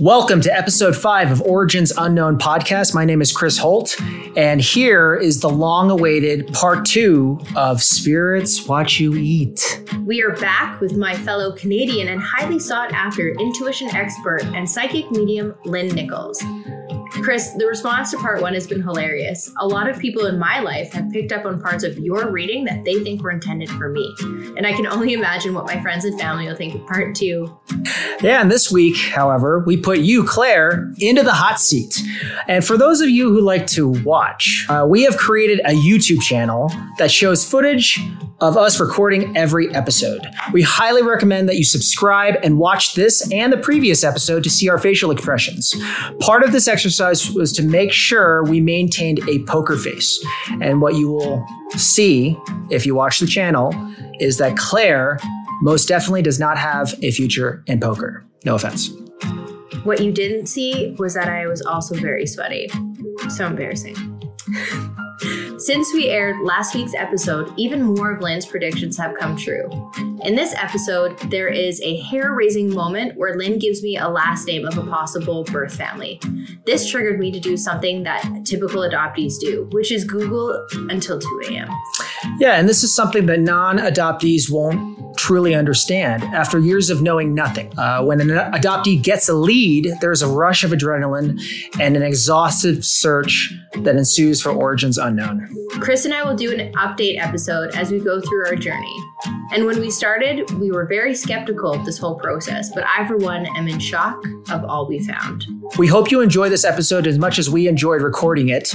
Welcome to episode five of Origins Unknown podcast. My name is Chris Holt, and here is the long awaited part two of Spirits Watch You Eat. We are back with my fellow Canadian and highly sought after intuition expert and psychic medium, Lynn Nichols. Chris, the response to part one has been hilarious. A lot of people in my life have picked up on parts of your reading that they think were intended for me. And I can only imagine what my friends and family will think of part two. Yeah, and this week, however, we put you, Claire, into the hot seat. And for those of you who like to watch, uh, we have created a YouTube channel that shows footage of us recording every episode. We highly recommend that you subscribe and watch this and the previous episode to see our facial expressions. Part of this exercise was to make sure we maintained a poker face. And what you will see if you watch the channel is that Claire most definitely does not have a future in poker. No offense. What you didn't see was that I was also very sweaty. So embarrassing. Since we aired last week's episode, even more of Lynn's predictions have come true. In this episode, there is a hair raising moment where Lynn gives me a last name of a possible birth family. This triggered me to do something that typical adoptees do, which is Google until 2 a.m. Yeah, and this is something that non adoptees won't truly understand after years of knowing nothing. Uh, when an adoptee gets a lead, there's a rush of adrenaline and an exhaustive search that ensues for origins unknown. Chris and I will do an update episode as we go through our journey. And when we started, we were very skeptical of this whole process, but I, for one, am in shock of all we found. We hope you enjoy this episode as much as we enjoyed recording it.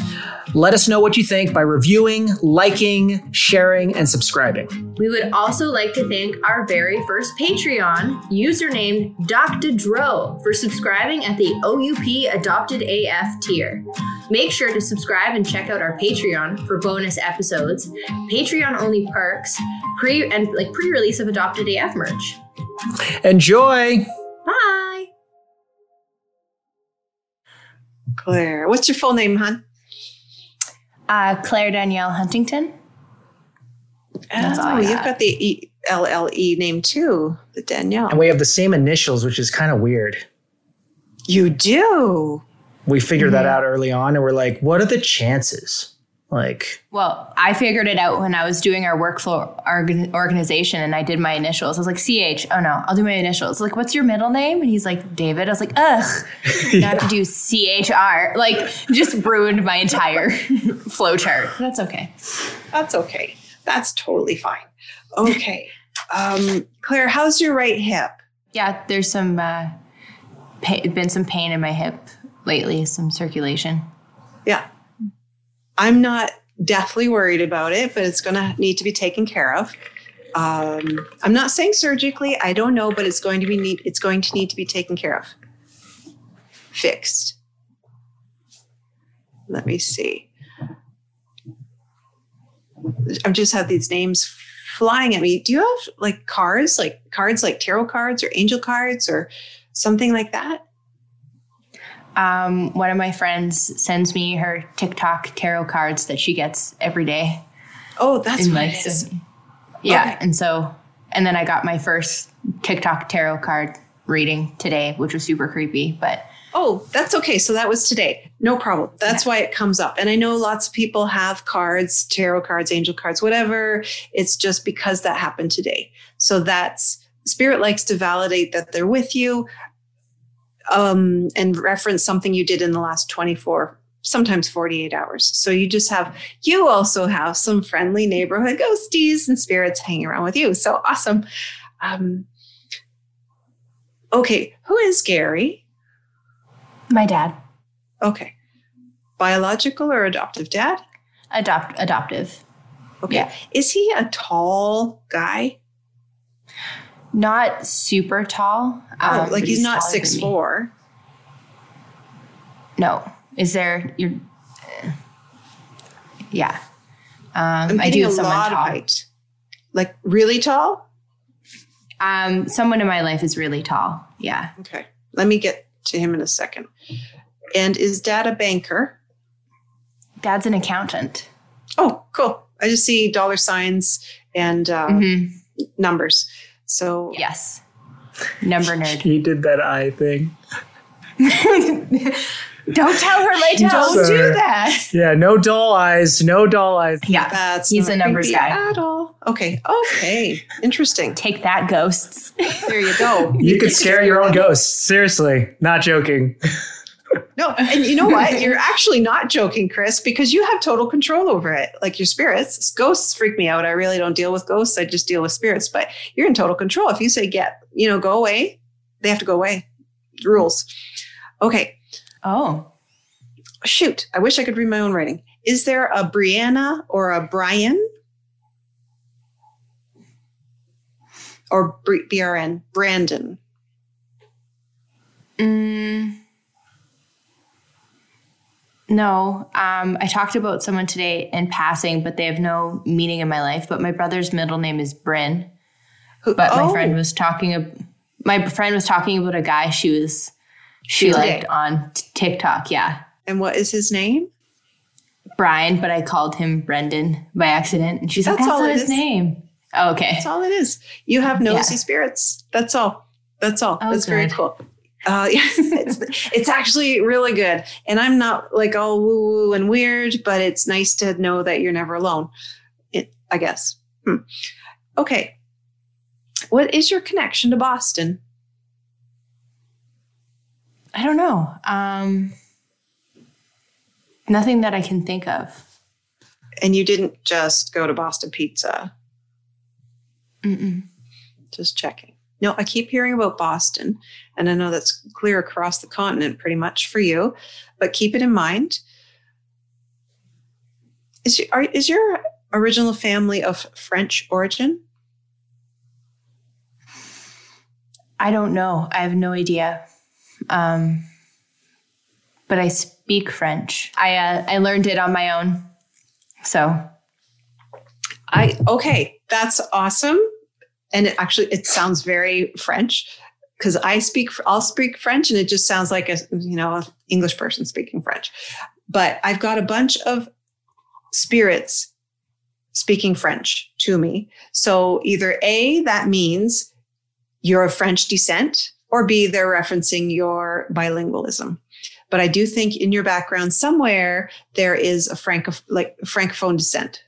Let us know what you think by reviewing, liking, sharing, and subscribing. We would also like to thank our very first Patreon, username Dr. Dro, for subscribing at the OUP Adopted AF tier. Make sure to subscribe and check out our Patreon for bonus episodes, Patreon only perks, pre and like pre-release of Adopted AF merch. Enjoy! Bye. Claire. What's your full name, hon? Uh, Claire Danielle Huntington. That's oh, I you've got. got the e- LLE name too, the Danielle. And we have the same initials, which is kind of weird. you do. We figured that out early on and we're like, what are the chances? Like, Well, I figured it out when I was doing our workflow organization and I did my initials. I was like, CH. Oh no, I'll do my initials. Like, what's your middle name? And he's like, David. I was like, ugh. Now I have to do CHR. Like, just ruined my entire flow chart. That's okay. That's okay. That's totally fine. Okay. Um, Claire, how's your right hip? Yeah, there's some, uh, pa- been some pain in my hip lately, some circulation. Yeah. I'm not deathly worried about it, but it's going to need to be taken care of. Um, I'm not saying surgically. I don't know, but it's going to be need. It's going to need to be taken care of, fixed. Let me see. I've just had these names flying at me. Do you have like cards, like cards like tarot cards or angel cards or something like that? Um, one of my friends sends me her TikTok tarot cards that she gets every day. Oh, that's in what like it is. yeah Okay. and so and then i got my first tiktok tarot card reading today which was super creepy but Oh, that's okay. So that was today. No problem. That's why it comes up. And I know lots of people have cards, tarot cards, angel cards, whatever. It's just because that happened today. So that's spirit likes to validate that they're with you um, and reference something you did in the last 24, sometimes 48 hours. So you just have, you also have some friendly neighborhood ghosties and spirits hanging around with you. So awesome. Um, okay. Who is Gary? my dad Okay. Biological or adoptive dad? adopt adoptive Okay. Yeah. Is he a tall guy? Not super tall Oh, um, like but he's, not six four. no is there you're uh, yeah um, i do a someone lot tall of height. Like really tall? um, someone in my life is really tall yeah Okay. Let me get to him in a second. And is dad a banker? dad's an accountant Oh, cool. I just see dollar signs and uh, Mhm. numbers. So yes number nerd he did that eye thing. Don't tell her my Don't do that. Yeah, no dull eyes, no dull eyes. Yeah. That's He's a numbers creepy guy. at all. Okay. Okay. Interesting. Take that, ghosts. There you go. You could scare your own ghosts. Seriously, not joking. No, and you know what? You're actually not joking, Chris, because you have total control over it. Like your spirits, ghosts freak me out. I really don't deal with ghosts. I just deal with spirits. But you're in total control. If you say get, you know, go away, they have to go away. Rules. Okay. Oh. Shoot. I wish I could read my own writing. Is there a Brianna or a Brian? Or BRN? Brandon. Mm, no. Um, I talked about someone today in passing, but they have no meaning in my life. But my brother's middle name is Bryn. But my oh, friend was talking. My friend was talking about a guy she was she Today. liked on TikTok. Yeah, And what is his name? Brian, but I called him Brendan by accident, and she's like, That's "That's all his is. name." Oh, okay. That's all it is. You have nosy Yeah. spirits. That's all. That's all. Oh, That's very cool. Uh, it's, it's actually really good. And I'm not like all woo woo and weird, but it's nice to know that you're never alone. It, I guess. Hmm. Okay. What is your connection to Boston? I don't know. Um, nothing that I can think of. And you didn't just go to Boston Pizza. Mm-mm. Just checking. No, I keep hearing about Boston, and I know that's clear across the continent pretty much for you, but keep it in mind. Is your, are, is your original family of French origin? I don't know. I have no idea. Um, but I speak French. I uh, I learned it on my own. So I okay, that's awesome, and it actually it sounds very French because I speak I'll speak French, and it just sounds like a you know a English person speaking French. But I've got a bunch of spirits speaking French to me. So either A, that means you're of French descent, or B, they're referencing your bilingualism. But I do think in your background somewhere there is a franco like francophone descent.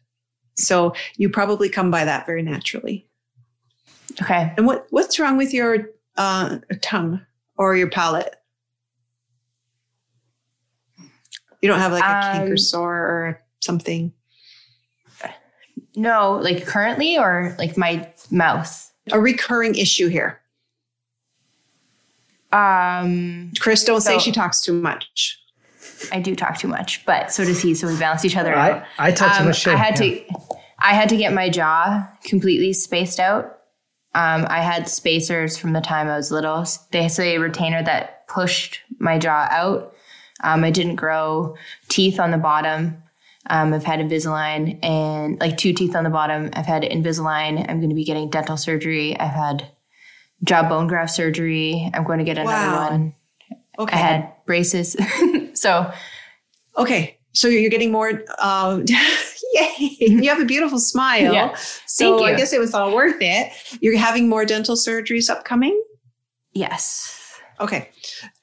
So you probably come by that very naturally. okay. And what what's wrong with your uh, tongue or your palate? You don't have like a Um, canker sore or something. No, like currently or like my mouth. A recurring issue here. Um, Chris, don't say she talks too much. I do talk too much, but so does he. So we balance each other out. I, I talk too Um, much shit. I had yeah. to, I had to get my jaw completely spaced out. Um, I had spacers from the time I was little. They say a retainer that pushed my jaw out. Um, I didn't grow teeth on the bottom. Um, I've had Invisalign and like two teeth on the bottom. I've had Invisalign. I'm going to be getting dental surgery. I've had jaw bone graft surgery. I'm going to get another Wow. one. Okay. I had braces. so Okay. So you're getting more. Um, yay! You have a beautiful smile. Yeah. So I guess it was all worth it. You're having more dental surgeries upcoming. yes. Okay.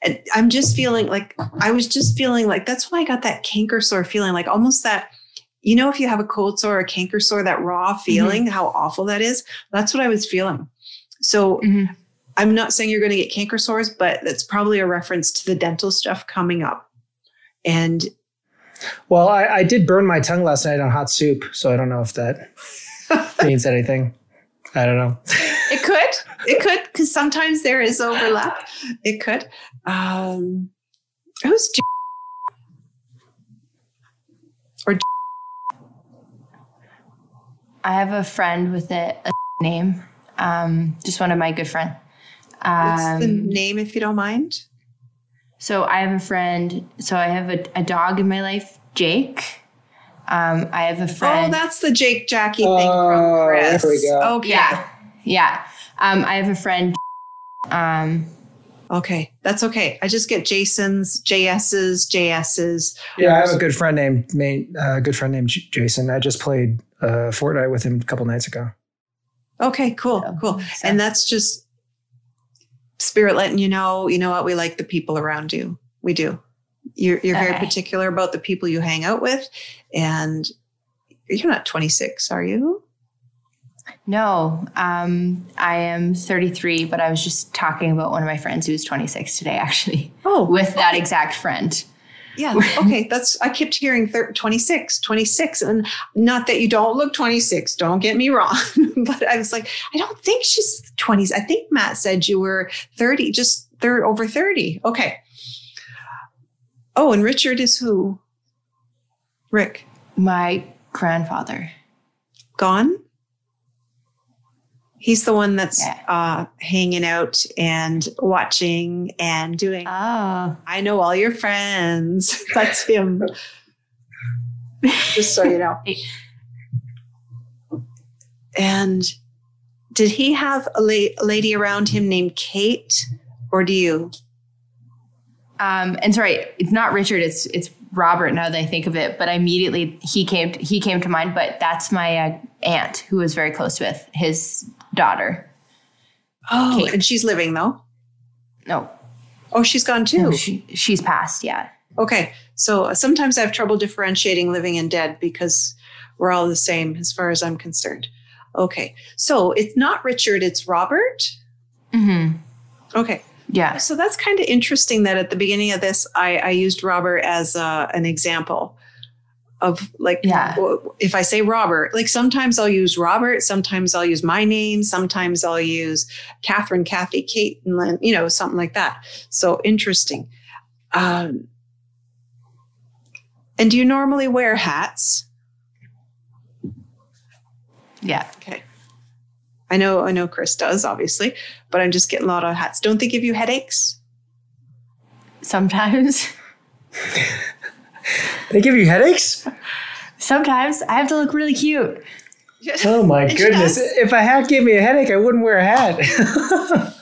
And I'm just feeling like I was just feeling like that's why I got that canker sore feeling, like almost that, you know, if you have a cold sore or a canker sore, that raw feeling, how awful that is. That's what I was feeling. So Mhm. I'm not saying you're going to get canker sores, but that's probably a reference to the dental stuff coming up. And Well, I, I did burn my tongue last night on hot soup, so I don't know if that means anything. I don't know. it could, it could, because sometimes there is overlap. It could. Um, who's J- or I have a friend with a, a name. Um, just one of my good friend. what's the Um, name, if you don't mind? So I have a friend. So I have a, a dog in my life, Jake. Um, I have a friend. Oh, that's the Jake Jackie thing Oh, from Chris. there we go. Okay. yeah, yeah. Um, I have a friend. Um, Okay. That's okay. I just get Jason's, JS's, JS's. Yeah, I have a good friend named a uh, good friend named Jason. I just played uh, Fortnite with him a couple nights ago. Okay, cool, So, cool. so- And that's just spirit letting you know, you know what, we like the people around you. We do. You're, you're very particular about the people you hang out with. And you're not 26, are you? No, um, I am 33, but I was just talking about one of my friends who's 26 today, actually, Oh, with that exact friend. Yeah. Okay. That's, I kept hearing thir- 26, 26. And not that you don't look 26, don't get me wrong. but I was like, I don't think she's 20s. I think Matt said you were 30, just third over 30. Okay. Oh, and Richard is who? Rick. My grandfather. Gone? He's the one that's Yeah. uh, hanging out and watching and doing. Oh. I know all your friends. That's him. Just so you know. And did he have a, la- a lady around him named Kate, or do you? Um, and sorry, it's not Richard. It's it's Robert. Now that I think of it, but immediately he came to, he came to mind. But that's my uh, aunt who was very close with his daughter. Oh, Kate. and she's living though. No, Oh, she's gone too. she, she's passed. Yeah. Okay. So uh, sometimes I have trouble differentiating living and dead because we're all the same as far as I'm concerned. Okay. So it's not Richard, it's Robert. Mm-hmm. Okay. Yeah. So that's kind of interesting that at the beginning of this, I, I used Robert as uh, an example of like, Yeah. if I say Robert, like sometimes I'll use Robert, sometimes I'll use my name, sometimes I'll use Catherine, Kathy, Kate, and Lynn, you know, something like that. So interesting. Um, and do you normally wear hats? Yeah. Okay. I know, I know Chris does, obviously, but I'm just getting a lot of hats. Don't they give you headaches? Sometimes. They give you headaches? Sometimes I have to look really cute. Oh my And goodness. does. If a hat gave me a headache, I wouldn't wear a hat.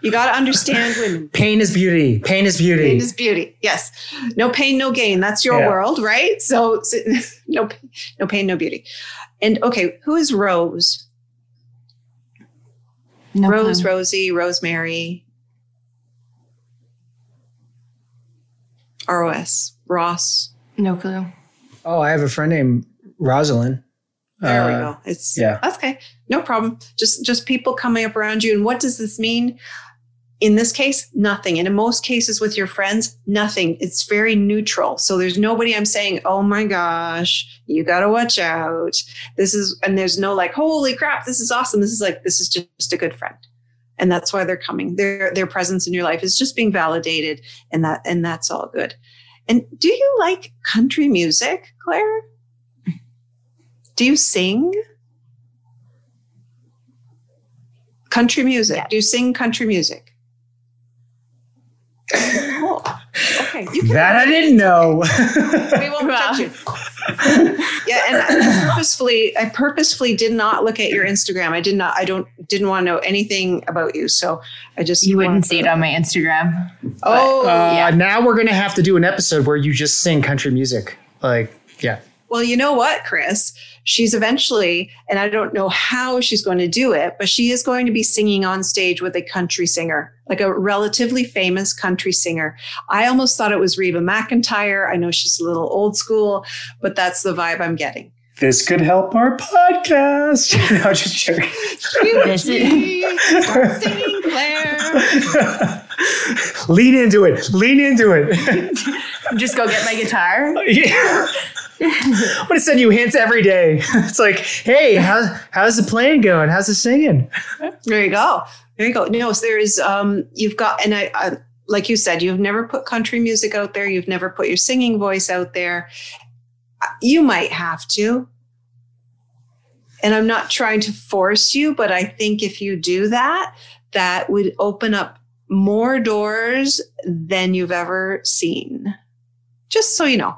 You got to understand women. Pain is beauty. Pain is beauty. Pain is beauty. Yes. No pain, no gain. That's your Yeah. world, right? So, so no, no pain, no beauty. And okay, who is Rose? No Rose, clue. Rosie, Rosemary. ROS, Ross. No clue. oh, I have a friend named Rosalind. There we Uh, go. It's yeah. That's okay. No problem. Just just people coming up around you. And what does this mean? In this case, nothing. And in most cases with your friends, nothing. It's very neutral. So there's nobody I'm saying, oh my gosh, you gotta watch out. This is and there's no like, holy crap, this is awesome. This is like, this is just a good friend. And that's why they're coming. Their their presence in your life is just being validated and that and that's all good. And do you like country music, Claire? Do you sing? Country music. Yeah. Do you sing country music? Oh, okay. You can, That I didn't know. we won't touch you. yeah, and I purposefully, I purposefully did not look at your Instagram. I did not. I don't. Didn't want to know anything about you. So I just You wouldn't see it on my Instagram. Oh, uh, Yeah. Now we're going to have to do an episode where you just sing country music. Like, yeah. Well, you know what, Chris? She's eventually, and I don't know how she's going to do it, but she is going to be singing on stage with a country singer, like a relatively famous country singer. I almost thought it was Reba McEntire. I know she's a little old school, but that's the vibe I'm getting. This could help our podcast. no, just joking. This is- Start singing, Claire. Lean into it. Lean into it. Just go get my guitar. yeah. I'm gonna send you hints every day. It's like, hey, how's how's the playing going? How's the singing? There you go. There you go. No, so there is. Um, you've got, and I, I, like you said, you've never put country music out there. You've never put your singing voice out there. You might have to. And I'm not trying to force you, but I think if you do that, that would open up more doors than you've ever seen. Just so you know.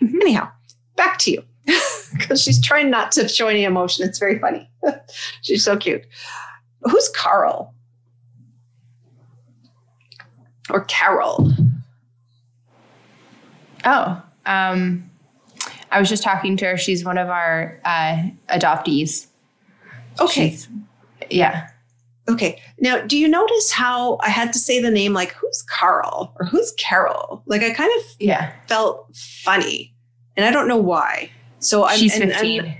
Anyhow, back to you. Because she's trying not to show any emotion. It's very funny. she's so cute. Who's Carl? Or Carol? Oh, um, I was just talking to her. She's one of our uh, adoptees. Okay. She's- yeah. Okay. Now, do you notice how I had to say the name like who's Carl or who's Carol? Like I kind of Yeah. felt funny, and I don't know why. So I'm She's and- and- 15.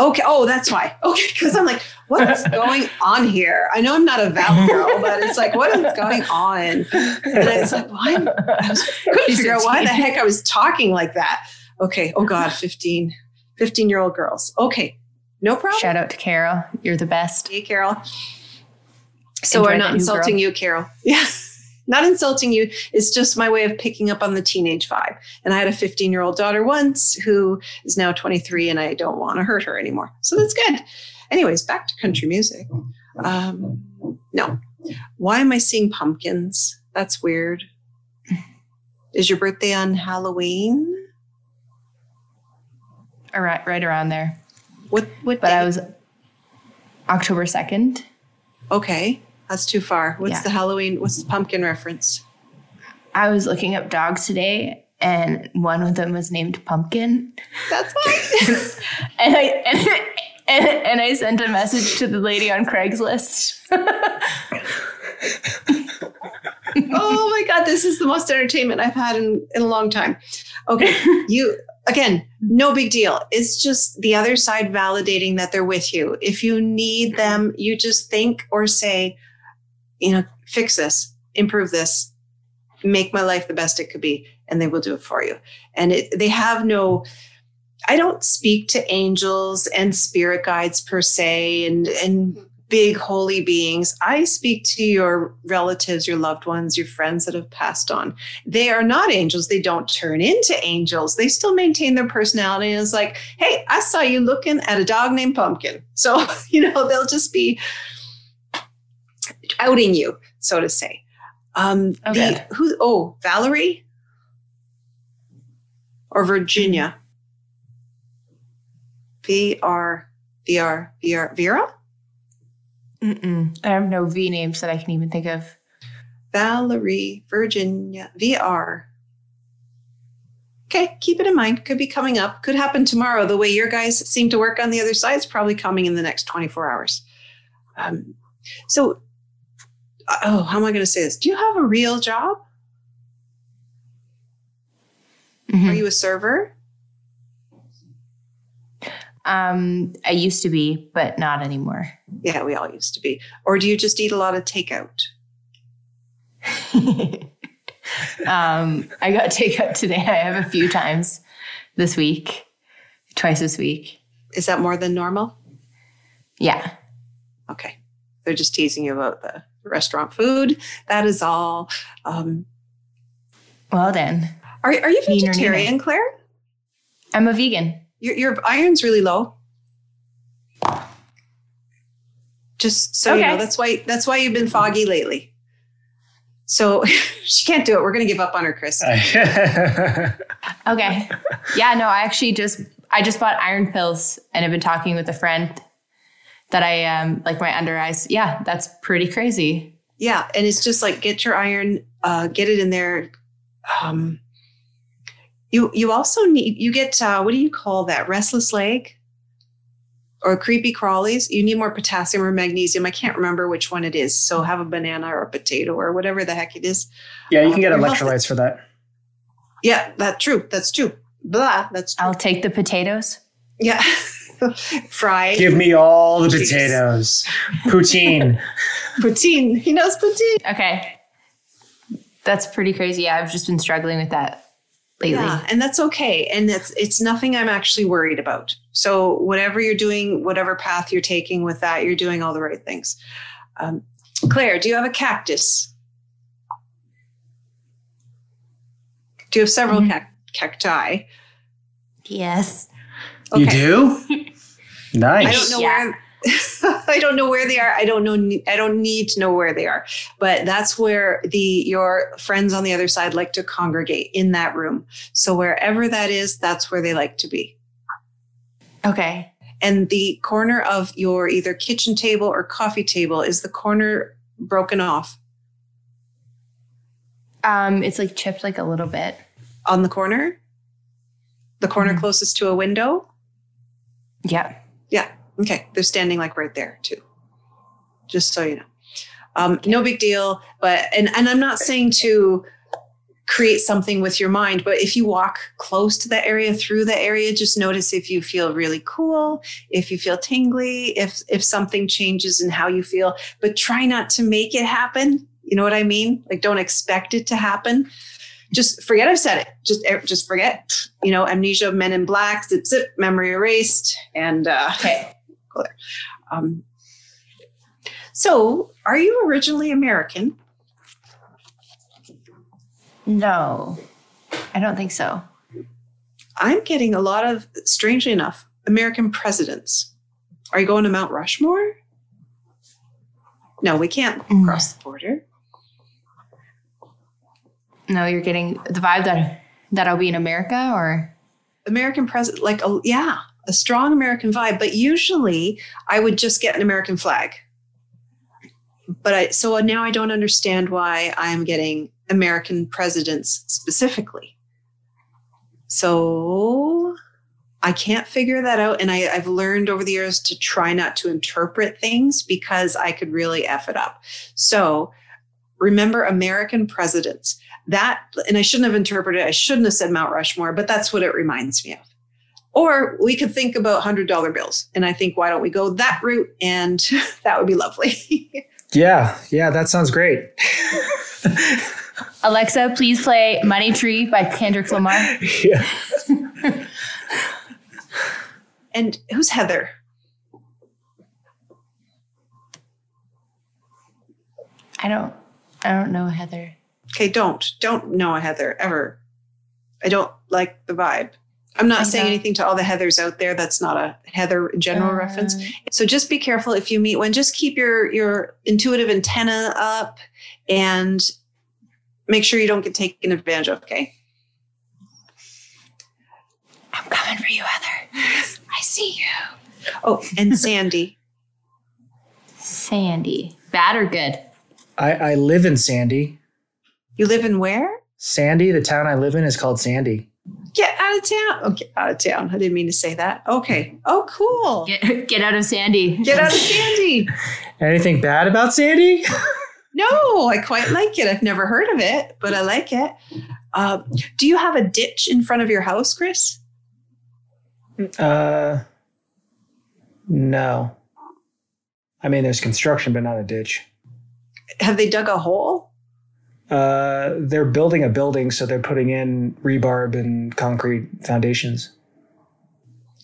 okay. Oh, that's why. Okay, because I'm like, what's going on here? I know I'm not a Val girl, but it's like, what is going on? And it's like, why? I was, couldn't She's figure out why the heck I was talking like that. Okay. Oh God, 15, 15 year old girls. Okay. No problem. Shout out to Carol. You're the best. Hey, Carol. So Enjoy we're not insulting girl. you, Carol. Yeah. Not insulting you. It's just my way of picking up on the teenage vibe. And I had a 15 year old daughter once who is now 23, and I don't want to hurt her anymore. So that's good. Anyways, back to country music. Um, no. Why am I seeing pumpkins? That's weird. Is your birthday on Halloween? All right, right around there. What? What? But day? I was October 2nd. okay. That's too far. What's Yeah. the Halloween? What's the pumpkin reference? I was looking up dogs today, and one of them was named Pumpkin. That's why. And I and, and, and I sent a message to the lady on Craigslist. oh my god this is the most entertainment i've had in, in a long time okay you again no big deal it's just the other side validating that they're with you if you need them you just think or say you know fix this improve this make my life the best it could be and they will do it for you and it, they have no i don't speak to angels and spirit guides per se and and big holy beings. I speak to your relatives, your loved ones, your friends that have passed on. They are not angels. They don't turn into angels. They still maintain their personality. And it's like, hey, I saw you looking at a dog named Pumpkin. So, you know, they'll just be outing you, so to say. Um, Oh, the, who, oh, Valerie or Virginia? V R V R V R Vera? Mm-mm. I have no V names that I can even think of. Valerie, Virginia, VR. Okay, keep it in mind. Could be coming up. Could happen tomorrow. The way your guys seem to work on the other side is probably coming in the next 24 hours. Um, so, oh, how am I going to say this? Do you have a real job? Mhm. Are you a server? Um, I used to be, but not anymore. Yeah, we all used to be. Or do you just eat a lot of takeout? um, I got takeout today. I have a few times this week, twice this week. Is that more than normal? Yeah. Okay. They're just teasing you about the restaurant food. That is all. Um, Well then, are, are you vegetarian, Claire? I'm a vegan. Your, your iron's really low. Just so you know, that's why that's why you've been foggy lately. So she can't do it. We're gonna give up on her, Chris. Okay. Yeah, no, I actually just I just bought iron pills and I've been talking with a friend that I um like my under eyes. Yeah, that's pretty crazy. Yeah, and it's just like get your iron, uh, get it in there. Um, you you also need you get uh, what do you call that? Restless leg or creepy crawlies. You need more potassium or magnesium. I can't remember which one it is. So have a banana or a potato or whatever the heck it is. yeah, you can get Your health- electrolytes for that. Yeah, that's true. That's true. Blah. That's true. I'll take the potatoes. Yeah. Fried. Give me all the Jeez. potatoes. Poutine. poutine. He knows poutine. Okay. That's pretty crazy. Yeah, I've just been struggling with that lately. Yeah, and that's okay. And it's it's nothing I'm actually worried about. So whatever you're doing, whatever path you're taking with that, you're doing all the right things. Um, Claire, do you have a cactus? Do you have several Mhm. cac- cacti? Yes. You do? Nice. I don't know Yeah. where. I don't know where they are. I don't know. I don't need to know where they are. But that's where the your friends on the other side like to congregate in that room. So wherever that is, that's where they like to be. Okay. And the corner of your either kitchen table or coffee table is the corner broken off Um, it's like chipped like a little bit. on the corner. The corner Mhm. closest to a window. Yeah. Yeah. Okay. They're standing like right there too. Just so you know. Um, No big deal. But and and I'm not saying to create something with your mind, but if you walk close to the area, through the area, just notice if you feel really cool, if you feel tingly, if if something changes in how you feel. But try not to make it happen. You know what I mean? Like don't expect it to happen just forget I've said it. Just er, just forget. You know, amnesia, Men in Black, zip zip, memory erased, and uh, Okay. um, so, are you originally American? No, I don't think so. I'm getting a lot of, strangely enough, American presidents. Are you going to Mount Rushmore? No, we can't Mm. cross the border. No, you're getting the vibe that that I'll be in America, or American president, like a, yeah, a strong American vibe. But usually, I would just get an American flag. But I so now I don't understand why I'm getting American presidents specifically. So I can't figure that out, and I, I've learned over the years to try not to interpret things because I could really f it up. So remember American presidents that and i shouldn't have interpreted i shouldn't have said mount rushmore but that's what it reminds me of or we could think about $100 bills and i think why don't we go that route and that would be lovely Yeah, yeah, that sounds great. Alexa, please play "Money Tree" by Kendrick Lamar. yeah. and who's heather I don't, I don't know Heather. Okay don't don't know a heather ever i don't like the vibe i'm not I saying don't. anything to all the heathers out there that's not a heather general Uh, reference So just be careful if you meet one. Just keep your your intuitive antenna up and make sure you don't get taken advantage of. Okay. I'm coming for you, Heather. I see you. Oh, and Sandy. Sandy, bad or good? I, I live in Sandy. You live in where? Sandy, the town I live in is called Sandy. Get out of town. Oh, get out of town. I didn't mean to say that. Okay. Oh, cool. Get, Get get out of Sandy. Get out of Sandy. Anything bad about Sandy? No, I quite like it. I've never heard of it, but I like it. Uh, do you have a ditch in front of your house, Chris? Uh, no. I mean, there's construction, but not a ditch. Have they dug a hole? Uh, they're building a building, so they're putting in rebarb and concrete foundations.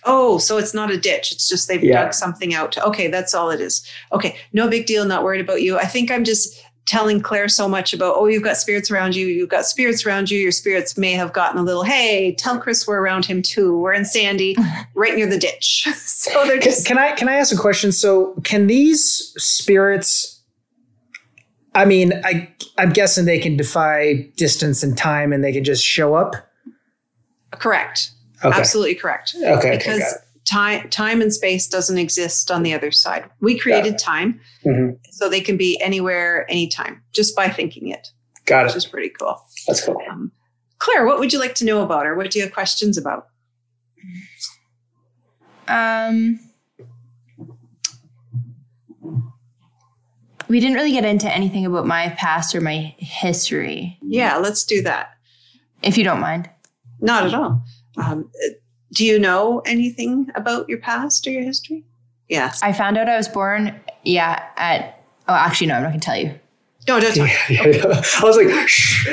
Oh, so it's not a ditch. It's just they've Yeah. dug something out. Okay, that's all it is. Okay, no big deal. Not worried about you. I think I'm just telling Claire so much about, oh, you've got spirits around you. You've got spirits around you. Your spirits may have gotten a little, hey, tell Chris we're around him too. We're in Sandy, right near the ditch. so they're just, can I can I ask a question? So, can these spirits? I mean, I I'm guessing they can defy distance and time, and they can just show up. correct. Okay. Absolutely correct. Okay. okay, because got it. time time and space doesn't exist on the other side. We created time, Mhm. so they can be anywhere, anytime, just by thinking it, Got which it. is pretty cool. That's cool. Um, Claire, what would you like to know about her? What do you have questions about? Um, we didn't really get into anything about my past or my history, Yeah, let's do that. if you don't mind. Not at all. Um, do you know anything about your past or your history? Yes. I found out I was born, yeah, at. Oh, actually, no, I'm not gonna tell you. No, don't talk. Yeah, yeah, yeah. I was like, Shh.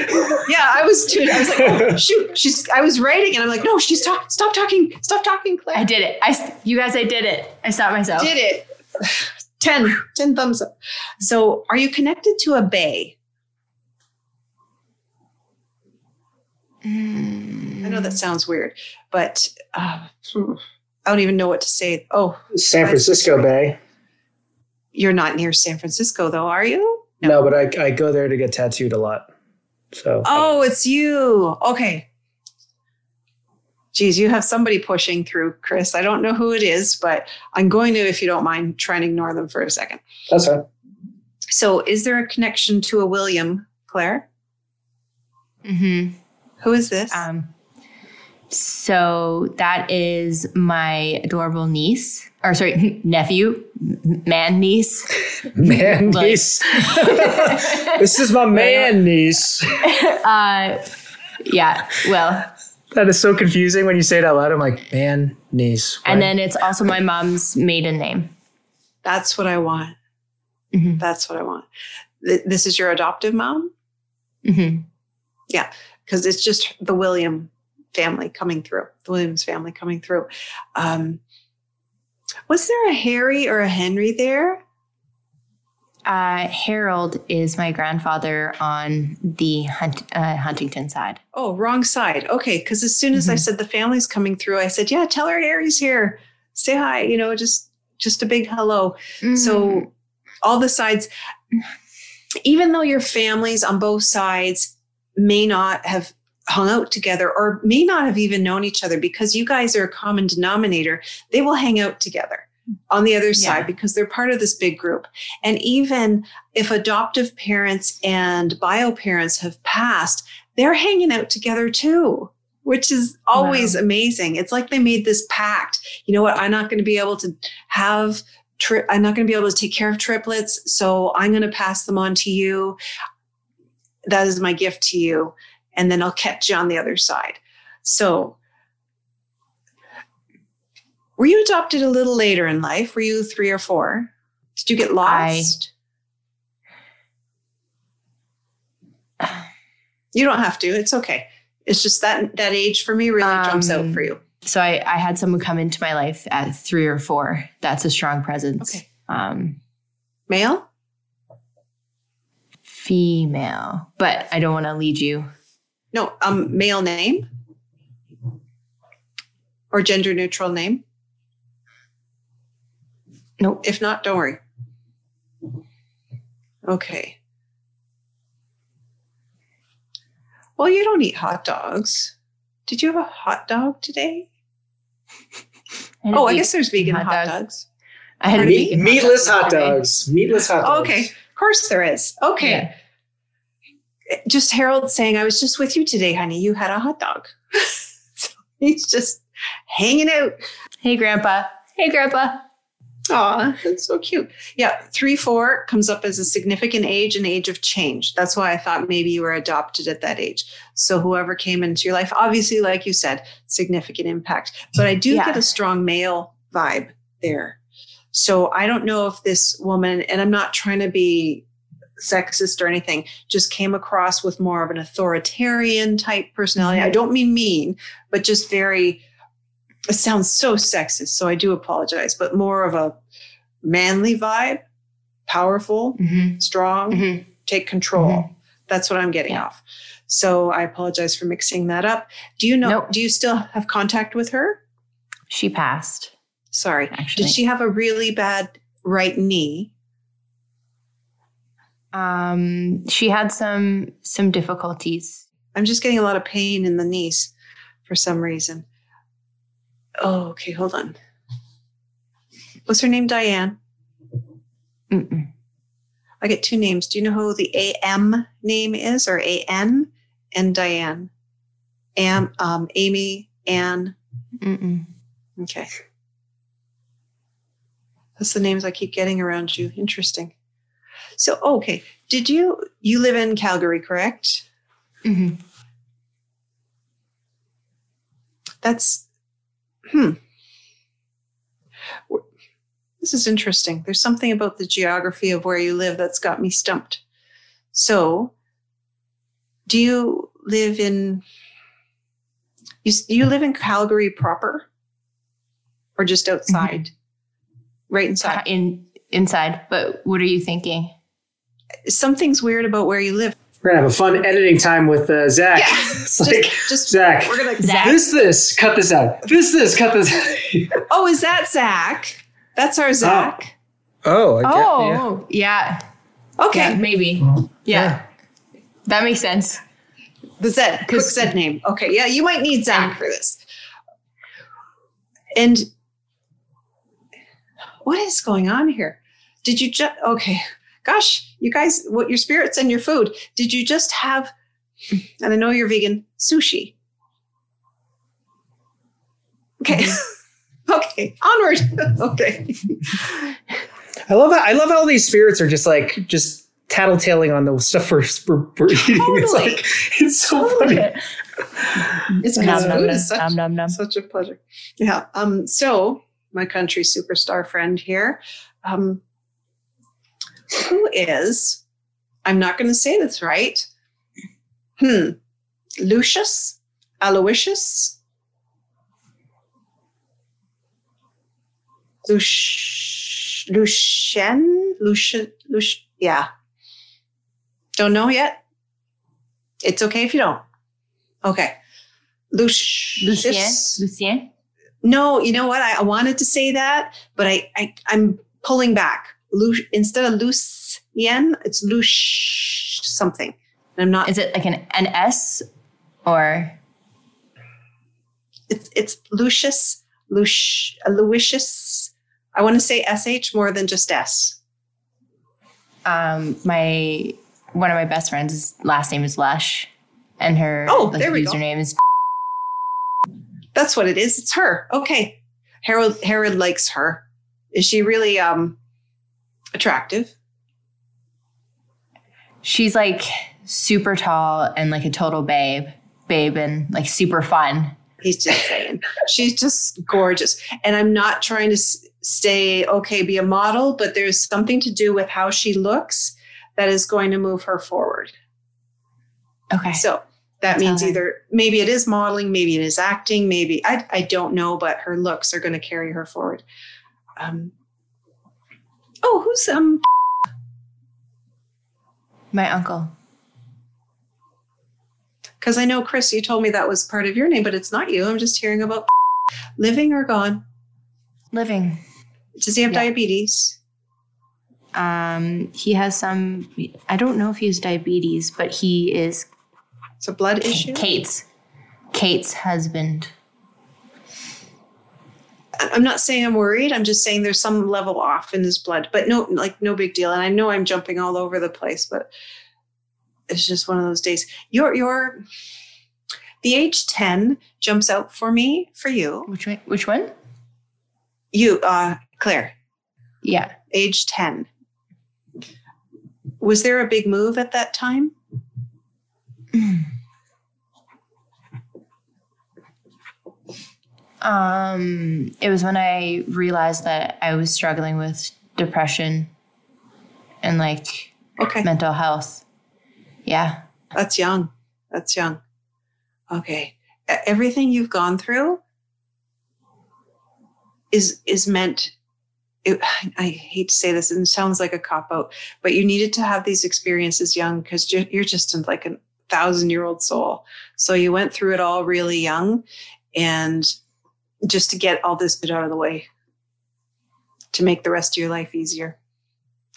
Yeah, I was too. I was like, oh, shoot. She's. I was writing, and I'm like, no, she's talking. Stop talking. Stop talking, Claire. I did it. I, s- you guys, I did it. I stopped myself. did it. 10, 10 thumbs up. So, are you connected to a bay? Mm, I know that sounds weird, but uh, I don't even know what to say. Oh, San Francisco Bay. you're not near San Francisco, though, are you? No, but I I go there to get tattooed a lot. So Oh, it's you. Okay. Geez, you have somebody pushing through, Chris. I don't know who it is, but I'm going to, if you don't mind, try and ignore them for a second. that's right. So, is there a connection to a William, Claire? Mm-hmm. Who is this? Um, So that is my adorable niece, or sorry, nephew, man niece. Man niece. this is my man niece. Uh, yeah, well, That is so confusing when you say it out loud. I'm like, man niece. and then it's also my mom's maiden name. That's what I want. Mhm. That's what I want. Th- This is your adoptive mom? hmm Yeah, Because it's just the William family coming through, the Williams family coming through. Um, was there a Harry or a Henry there? Uh, Harold is my grandfather on the Hunt, uh, Huntington side. Oh, wrong side. Okay. Because as soon as I Mhm. said the family's coming through, I said, yeah, tell her Harry's here. Say hi. You know, just just a big hello. Mm. So all the sides, even though your families on both sides may not have hung out together or may not have even known each other because you guys are a common denominator, they will hang out together on the other side Yeah. because they're part of this big group. And even if adoptive parents and bio parents have passed, they're hanging out together too. Which is always Wow. amazing. It's like they made this pact. You know what? I'm not going to be able to have tri- I'm not going to be able to take care of triplets, so I'm going to pass them on to you. That is my gift to you, and then I'll catch you on the other side. So, were you adopted a little later in life? Were you three or four? Did you get lost? you don't have to. It's okay. It's just that that age for me really jumps out Um, for you. So I, I had someone come into my life at three or four. That's a strong presence. Okay. Um, Male? female, but I don't want to lead you. No, um, male name or gender neutral name. Nope. If not, don't worry. Okay. Well, you don't eat hot dogs. Did you have a hot dog today? had Oh, I guess there's vegan hot hot, dog. dogs. I had Meat- Meat, vegan meatless hot today. dogs. Meatless hot dogs. Okay, of course there is. Okay. Yeah. Just Harold saying, I was just with you today, honey. You had a hot dog. so he's just hanging out. Hey, Grandpa. Hey, Grandpa. Aw, that's so cute. Yeah, three, four comes up as a significant age, an age of change. That's why I thought maybe you were adopted at that age. So whoever came into your life, obviously, like you said, significant impact. But I do Yeah. get a strong male vibe there. So I don't know if this woman, and I'm not trying to be sexist or anything, just came across with more of an authoritarian type personality. I mm-hmm. don't mean mean, but just very it sounds so sexist, so I do apologize, but more of a manly vibe, powerful, Mm-hmm. strong, Mhm. take control. Mhm. That's what I'm getting Yeah. off. So I apologize for mixing that up. Do you know, Nope. do you still have contact with her? She passed, Sorry. actually. Did she have a really bad right knee? Um, she had some some difficulties. I'm just getting a lot of pain in the knees for some reason. Oh, okay. Hold on. What's her name? Diane. Mm-mm. I get two names. Do you know who the AM name is or AN? And Diane. Am, um, Amy, Anne. Mm-mm. Okay. That's the names I keep getting around you. Interesting. So, okay. Did you, you live in Calgary, correct? Mhm. That's, hmm. This is interesting. There's something about the geography of where you live that's got me stumped. So, do you live in, you, you live in Calgary proper? Or just outside? Right inside? In inside, but what are you thinking? Something's weird about where you live. We're gonna have a fun editing time with uh, Zach. Yeah, it's Just, like just Zach. we're gonna. Zach. This, this, cut this out. This, this, cut this. Oh, is that Zach? That's our Zach. oh, I get, Oh, yeah. Okay, Yeah, maybe. Yeah. That makes sense. the Zed, quick 'Cause- Zed name. Okay, yeah, you might need Zach for this. And what is going on here? Did you just okay? Gosh, you guys, what your spirits and your food? Did you just have? And I know you're vegan sushi. Okay. okay. Onward. okay. I love how I love how these spirits are just like just tattletaling on the stuff we're, we're, we're eating. It's like it's so funny. It's Nom, because nom, food nom, is such, nom, nom, nom. such a pleasure. Yeah. Um, so my country superstar friend here, um, who is, I'm not going to say this right. Hmm. Lucius? Aloysius? Luc- Lucien? Lucian? Luc- yeah. Don't know yet? It's okay if you don't. Okay. Lucien? Lucien? No, you know what? I, I wanted to say that, but I, I I'm pulling back. Lu, instead of Lucien, it's Lush something. And I'm not. Is it like an, an S or It's it's Lucius, Lush, Lucius. I want to say sh more than just s. um my one of my best friends' last name is Lush, and her Oh, like, there we go. username is That's what it is. It's her. Okay. Harold Harold likes her. Is she really um attractive? she's like super tall and like a total babe, babe, and like super fun. He's just saying. She's just gorgeous. And I'm not trying to s- stay, okay, be a model, but there's something to do with how she looks that is going to move her forward. Okay. So that means Okay. either maybe it is modeling, maybe it is acting, maybe I, I don't know, but her looks are going to carry her forward. Um, oh, who's um? My uncle. Because I know Chris, you told me that was part of your name, but it's not you. I'm just hearing about living or gone. Living. Does he have Yeah. diabetes? Um, he has some. I don't know if he has diabetes, but he is It's a blood issue. Kate's Kate's husband. I'm not saying I'm worried. I'm just saying there's some level off in his blood, but no, like no big deal. And I know I'm jumping all over the place, but it's just one of those days. Your your the age 10 jumps out for me for you. Which one? Which one? You, uh, Claire, Yeah. age 10. Was there a big move at that time? Um, it was when I realized that I was struggling with depression and like Okay. mental health. Yeah. That's young. That's young. Okay. Everything you've gone through is is meant. It, I hate to say this, and it sounds like a cop out, but you needed to have these experiences young because you're, you're just like a thousand year old soul. So you went through it all really young, and just to get all this bit out of the way, to make the rest of your life easier.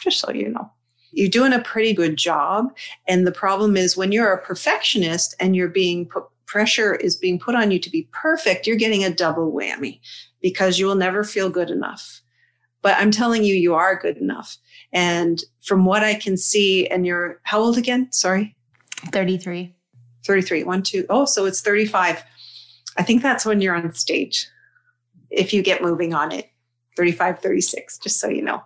Just so you know, you're doing a pretty good job. And the problem is when you're a perfectionist and you're being put, pressure is being put on you to be perfect, you're getting a double whammy because you will never feel good enough. But I'm telling you, you are good enough. And from what I can see, and you're how old again? Sorry, 33. 33. One, two. Oh, so it's 35. I think that's when you're on stage. If you get moving on it, 35, 36, just so you know.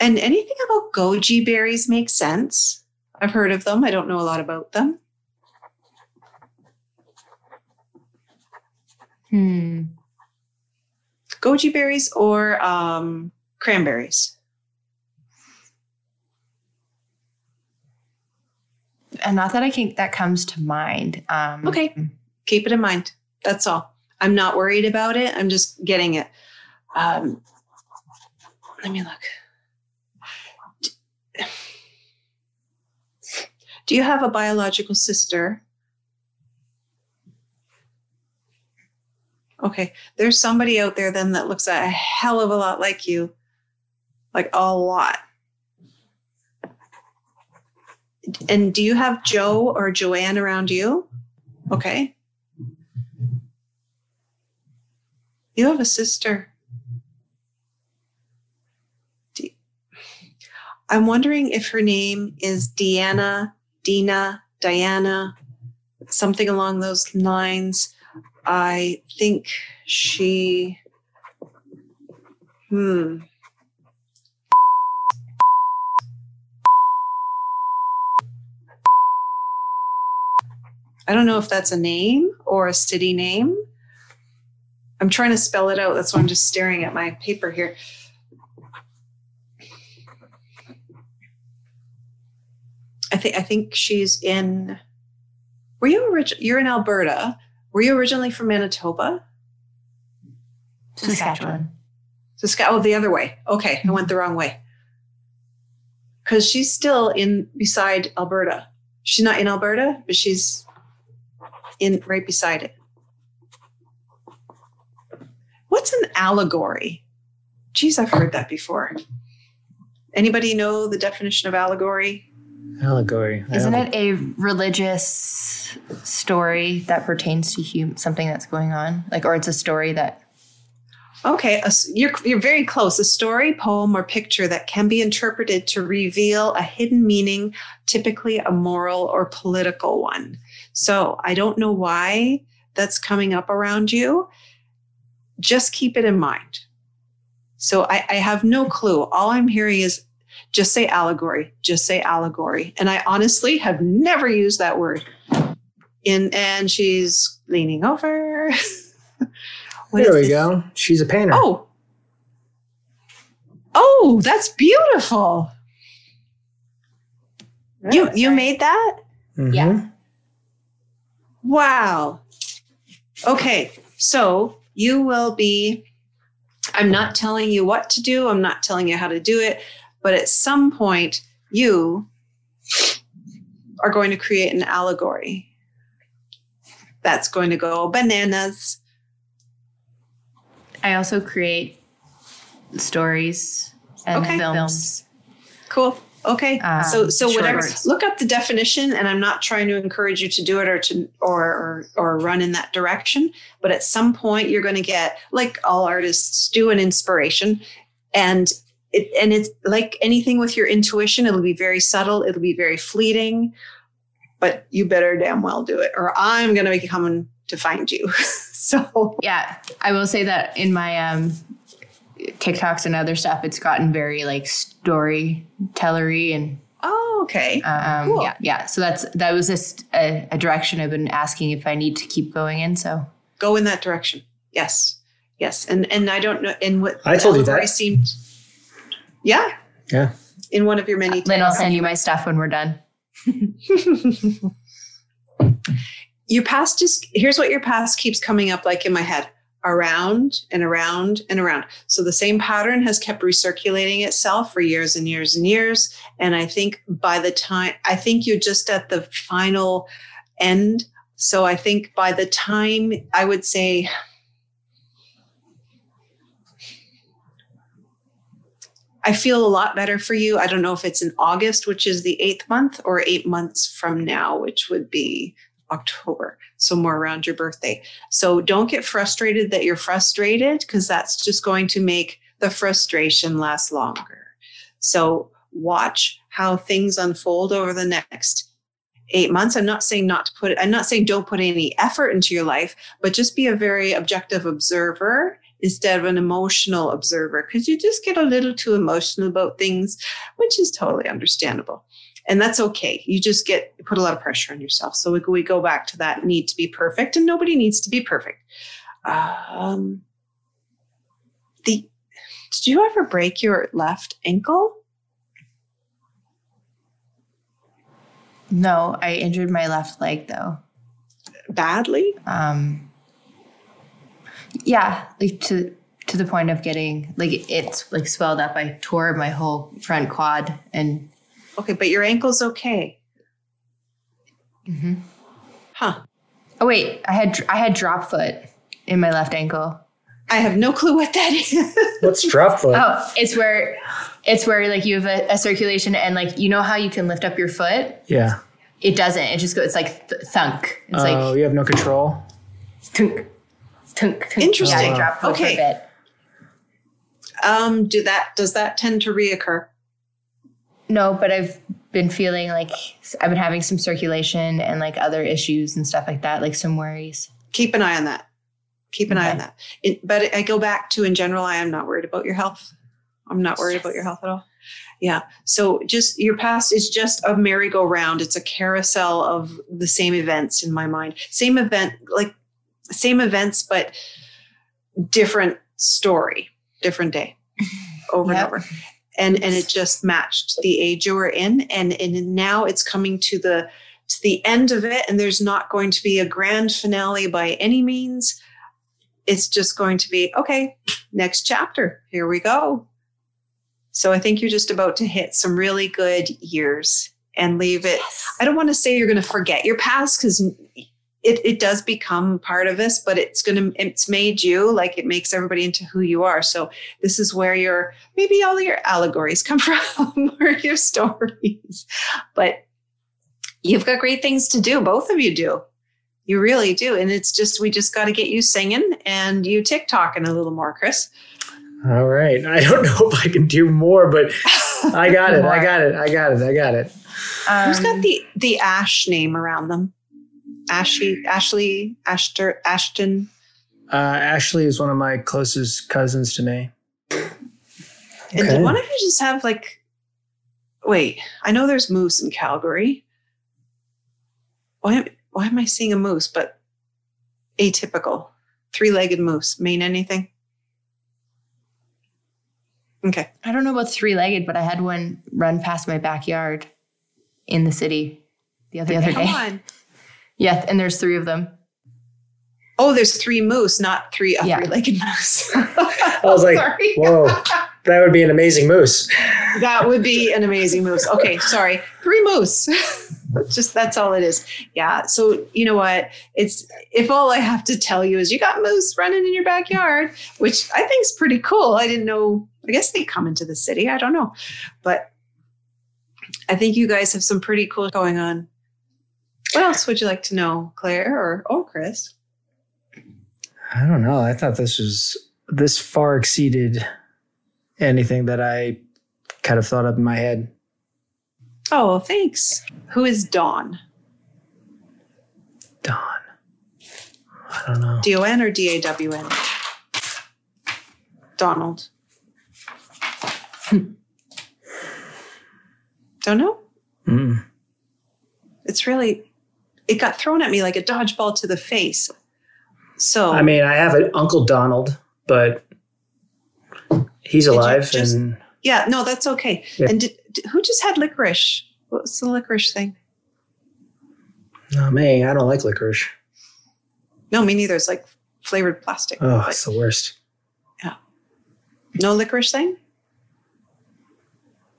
And anything about goji berries makes sense. I've heard of them. I don't know a lot about them. Hmm. Goji berries or um, cranberries. And not that I think that comes to mind. Um, Okay. Keep it in mind. That's all. I'm not worried about it. I'm just getting it. Um, let me look. Do you have a biological sister? Okay. There's somebody out there then that looks a hell of a lot like you. Like a lot. And do you have Joe or Joanne around you? Okay. You have a sister. I'm wondering if her name is Deanna, Dina, Diana. something along those lines. I think she. Hmm. I don't know if that's a name or a city name. I'm trying to spell it out. That's why I'm just staring at my paper here. I think I think she's in. Were you originally? You're in Alberta. Were you originally from Manitoba? Saskatchewan. Saskatchewan. Oh, the other way. Okay, I went the wrong way. Because she's still in beside Alberta. She's not in Alberta, but she's in right beside it. What's an allegory? Geez, I've heard that before. Anybody know the definition of allegory? Allegory. Isn't it a religious story that pertains to hum- something that's going on? Like, or it's a story that. Okay, a s- you're you're very close. A story, poem, or picture that can be interpreted to reveal a hidden meaning, typically a moral or political one. So I don't know why that's coming up around you. Just keep it in mind. So I, I have no clue. All I'm hearing is just say allegory, just say allegory. And I honestly have never used that word. In and she's leaning over. What There is we this? go. She's a painter. Oh. Oh, that's beautiful. You you made that? Mhm. Yeah. Wow. Okay. So you will be I'm not telling you what to do. I'm not telling you how to do it, but at some point you are going to create an allegory. That's going to go bananas. I also create stories and Okay. films. Cool. Okay. Um, so so whatever. shorts. Look up the definition, and I'm not trying to encourage you to do it or to or or, or run in that direction. But at some point, you're going to get like all artists do an inspiration, and it and it's like anything with your intuition. It'll be very subtle. It'll be very fleeting. But you better damn well do it, or I'm going to be coming to find you. so Yeah, I will say that in my um, TikToks and other stuff, it's gotten very like storytellery and oh, okay. um, Cool. yeah, yeah. So that's that was just a, a direction I've been asking if I need to keep going in. So go in that direction. Yes, yes, and and I don't know. And what I told you allegory that. seemed. Yeah, Yeah. in one of your many. Lynn, I'll send you my stuff when we're done. your past just here's what your past keeps coming up like in my head around and around and around. So the same pattern has kept recirculating itself for years and years and years. And I think by the time I think you're just at the final end. So I think by the time I would say I feel a lot better for you. I don't know if it's in August, which is the eighth month, or eight months from now, which would be October. So more around your birthday. So don't get frustrated that you're frustrated because that's just going to make the frustration last longer. So watch how things unfold over the next eight months. I'm not saying not to put, I'm not saying don't put any effort into your life, but just be a very objective observer instead of an emotional observer because you just get a little too emotional about things, which is totally understandable. And that's okay. You just get put a lot of pressure on yourself. So we, we go back to that need to be perfect, and nobody needs to be perfect. Um, the did you ever break your left ankle? No, I injured my left leg though. Badly? Um, yeah, like to to the point of getting like it's like swelled up. I tore my whole front quad and Okay, but your ankle's okay. Mhm. Huh. oh wait, I had I had drop foot in my left ankle. I have no clue what that is. What's drop foot? Oh, it's where it's where like you have a, a circulation and like you know how you can lift up your foot. Yeah. It doesn't. It just goes. It's like th- thunk. It's Oh, like you have no control. Thunk, thunk, tunk. Interesting. Yeah, I dropped foot Okay. for a bit. um, do that does that tend to reoccur? No, but I've been feeling like I've been having some circulation and like other issues and stuff like that, like some worries. Keep an eye on that. Keep an eye on that. It, but I go back to in general, I am not worried about your health. I'm not worried about your health at all. Yeah. So just your past is just a merry-go-round. It's a carousel of the same events in my mind. Same event, like same events, but different story, different day, over Yep. and over. And and it just matched the age you were in. And and now it's coming to the to the end of it, and there's not going to be a grand finale by any means. It's just going to be okay, next chapter. Here we go. So I think you're just about to hit some really good years and leave it. I don't want to say you're going to forget your past because it, it does become part of us, but it's going to, it's made you like it makes everybody into who you are. So this is where your, maybe all your allegories come from or your stories, but you've got great things to do. Both of you do. You really do. And it's just, we just got to get you singing and you TikToking a little more, Chris. All right. I don't know if I can do more, but I got it. I got it. I got it. I got it. Who's got Um, the the Ash name around them? Ashley, Ashley, Ashter, Ashton. Uh, Ashley is one of my closest cousins to me. And Okay. why don't you just have like? Wait, I know there's moose in Calgary. Why? am- Why am I seeing a moose? But atypical, three-legged moose. Mean anything? Okay. I don't know about three legged, but I had one run past my backyard in the city the other, the other Come day. on. Yeah, and there's three of them. Oh, there's three moose, not three a Yeah. three-legged moose. I was like, Sorry. whoa, that would be an amazing moose. That would be an amazing moose. Okay, sorry. Three moose. Just that's all it is. Yeah. So you know what? It's if all I have to tell you is you got moose running in your backyard, which I think is pretty cool. I didn't know. I guess they come into the city. I don't know. But I think you guys have some pretty cool going on. What else would you like to know, Claire or oh Chris? I don't know. I thought this was this far exceeded anything that I kind of thought up in my head. Oh, thanks. Who is Dawn? Dawn. I don't know. D O N or D A W N? Donald. Don't know. Mm. It's really, it got thrown at me like a dodgeball to the face. So, I mean, I have an Uncle Donald, but he's alive just- and yeah, no, that's okay. Yeah. And did, who just had licorice? What was the licorice thing? no, me, I don't like licorice. No, me neither. It's like flavored plastic. Oh, it's the worst. Yeah. No licorice thing?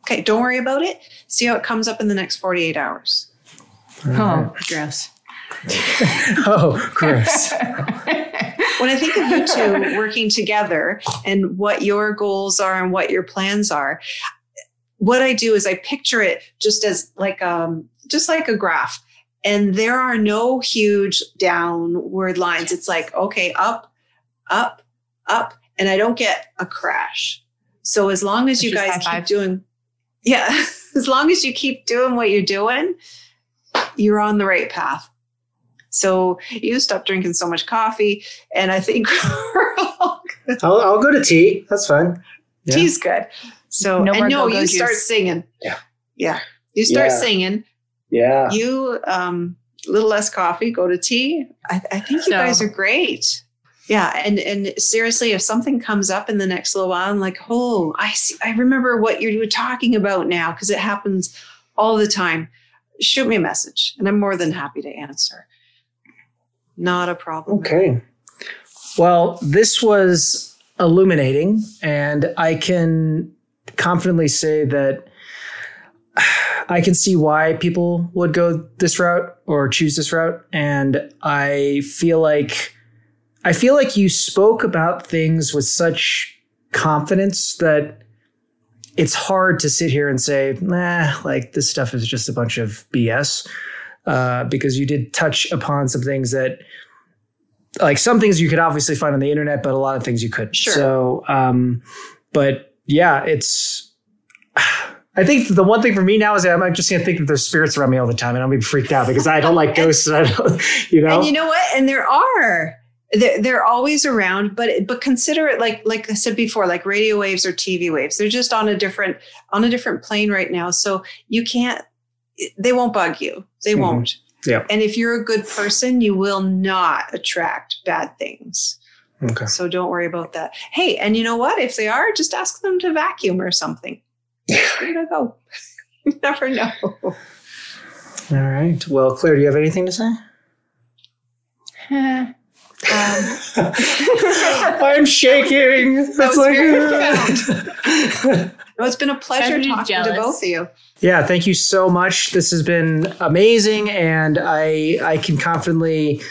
Okay, don't worry about it. See how it comes up in the next 48 hours. Oh, gross. Oh, gross. when I think of you two working together and what your goals are and what your plans are, what I do is I picture it just as like um just like a graph. And there are no huge downward lines. It's like, okay, up, up, up, and I don't get a crash. So as long as you guys keep doing, yeah, as long as you keep doing what you're doing, you're on the right path. So you stop drinking so much coffee, and I think we're all good. I'll, I'll go to tea. That's fine. Yeah. tea's good. So No more and no, go-go you start singing. Yeah. yeah. You start Yeah. singing. Yeah. You um, a little less coffee, go to tea. I, I think you So- guys are great. Yeah, and and seriously, if something comes up in the next little while, I'm like, oh, I see, I remember what you were talking about now because it happens all the time. Shoot me a message, and I'm more than happy to answer. Not a problem. Okay. Well, this was illuminating, and I can confidently say that I can see why people would go this route or choose this route. And I feel like I feel like you spoke about things with such confidence that it's hard to sit here and say, nah, like this stuff is just a bunch of BS. Uh, because you did touch upon some things that like some things you could obviously find on the internet, but a lot of things you couldn't. Sure. So, um, but yeah, it's, I think the one thing for me now is that I'm just gonna think that there's spirits around me all the time, and I'm gonna be freaked out because I don't like ghosts. And I don't, you know. And you know what? And there are. They're, they're always around, but but consider it like like I said before, like radio waves or TV waves. They're just on a different on a different plane right now. So you can't. They won't bug you. They Mhm. won't. Yeah. And if you're a good person, you will not attract bad things. okay. So don't worry about that. Hey, and you know what? If they are, just ask them to vacuum or something. There you go. You never know. All right. Well, Claire, do you have anything to say? Eh. I'm shaking. was It's very No, it's been a pleasure Everybody's talking jealous. to both of you. yeah, thank you so much. This has been amazing, and I I can confidently,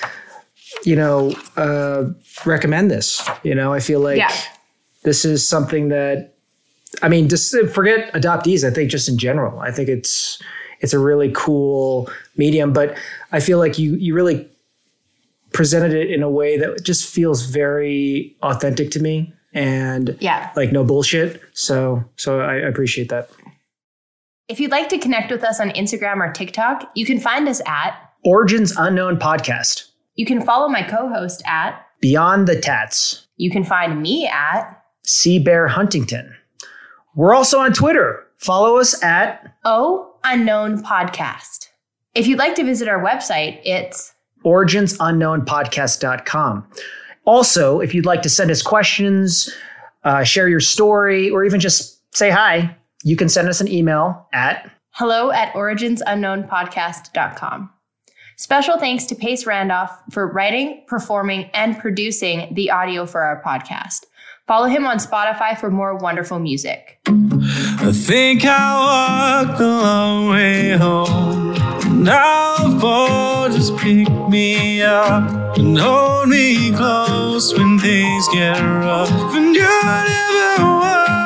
you know, uh, recommend this. You know, I feel like Yeah. this is something that, I mean, just forget adoptees. I think just in general, I think it's it's a really cool medium. But I feel like you you really presented it in a way that just feels very authentic to me and Yeah. like no bullshit. So so I, appreciate that. If you'd like to connect with us on Instagram or TikTok, you can find us at, Origins Unknown Podcast. you can follow my co host at, Beyond the Tats. you can find me at Sea Bear Huntington. We're also on Twitter. Follow us at O Unknown Podcast. If you'd like to visit our website, it's originsunknownpodcast.com. Also, if you'd like to send us questions, uh, share your story, or even just say hi, you can send us an email at hello at originsunknownpodcast.com. Special thanks to Pace Randolph for writing, performing, and producing the audio for our podcast. Follow him on Spotify for more wonderful music. I think I walked the long way home. Now fall just pick me up and hold me close when things get rough. And you're never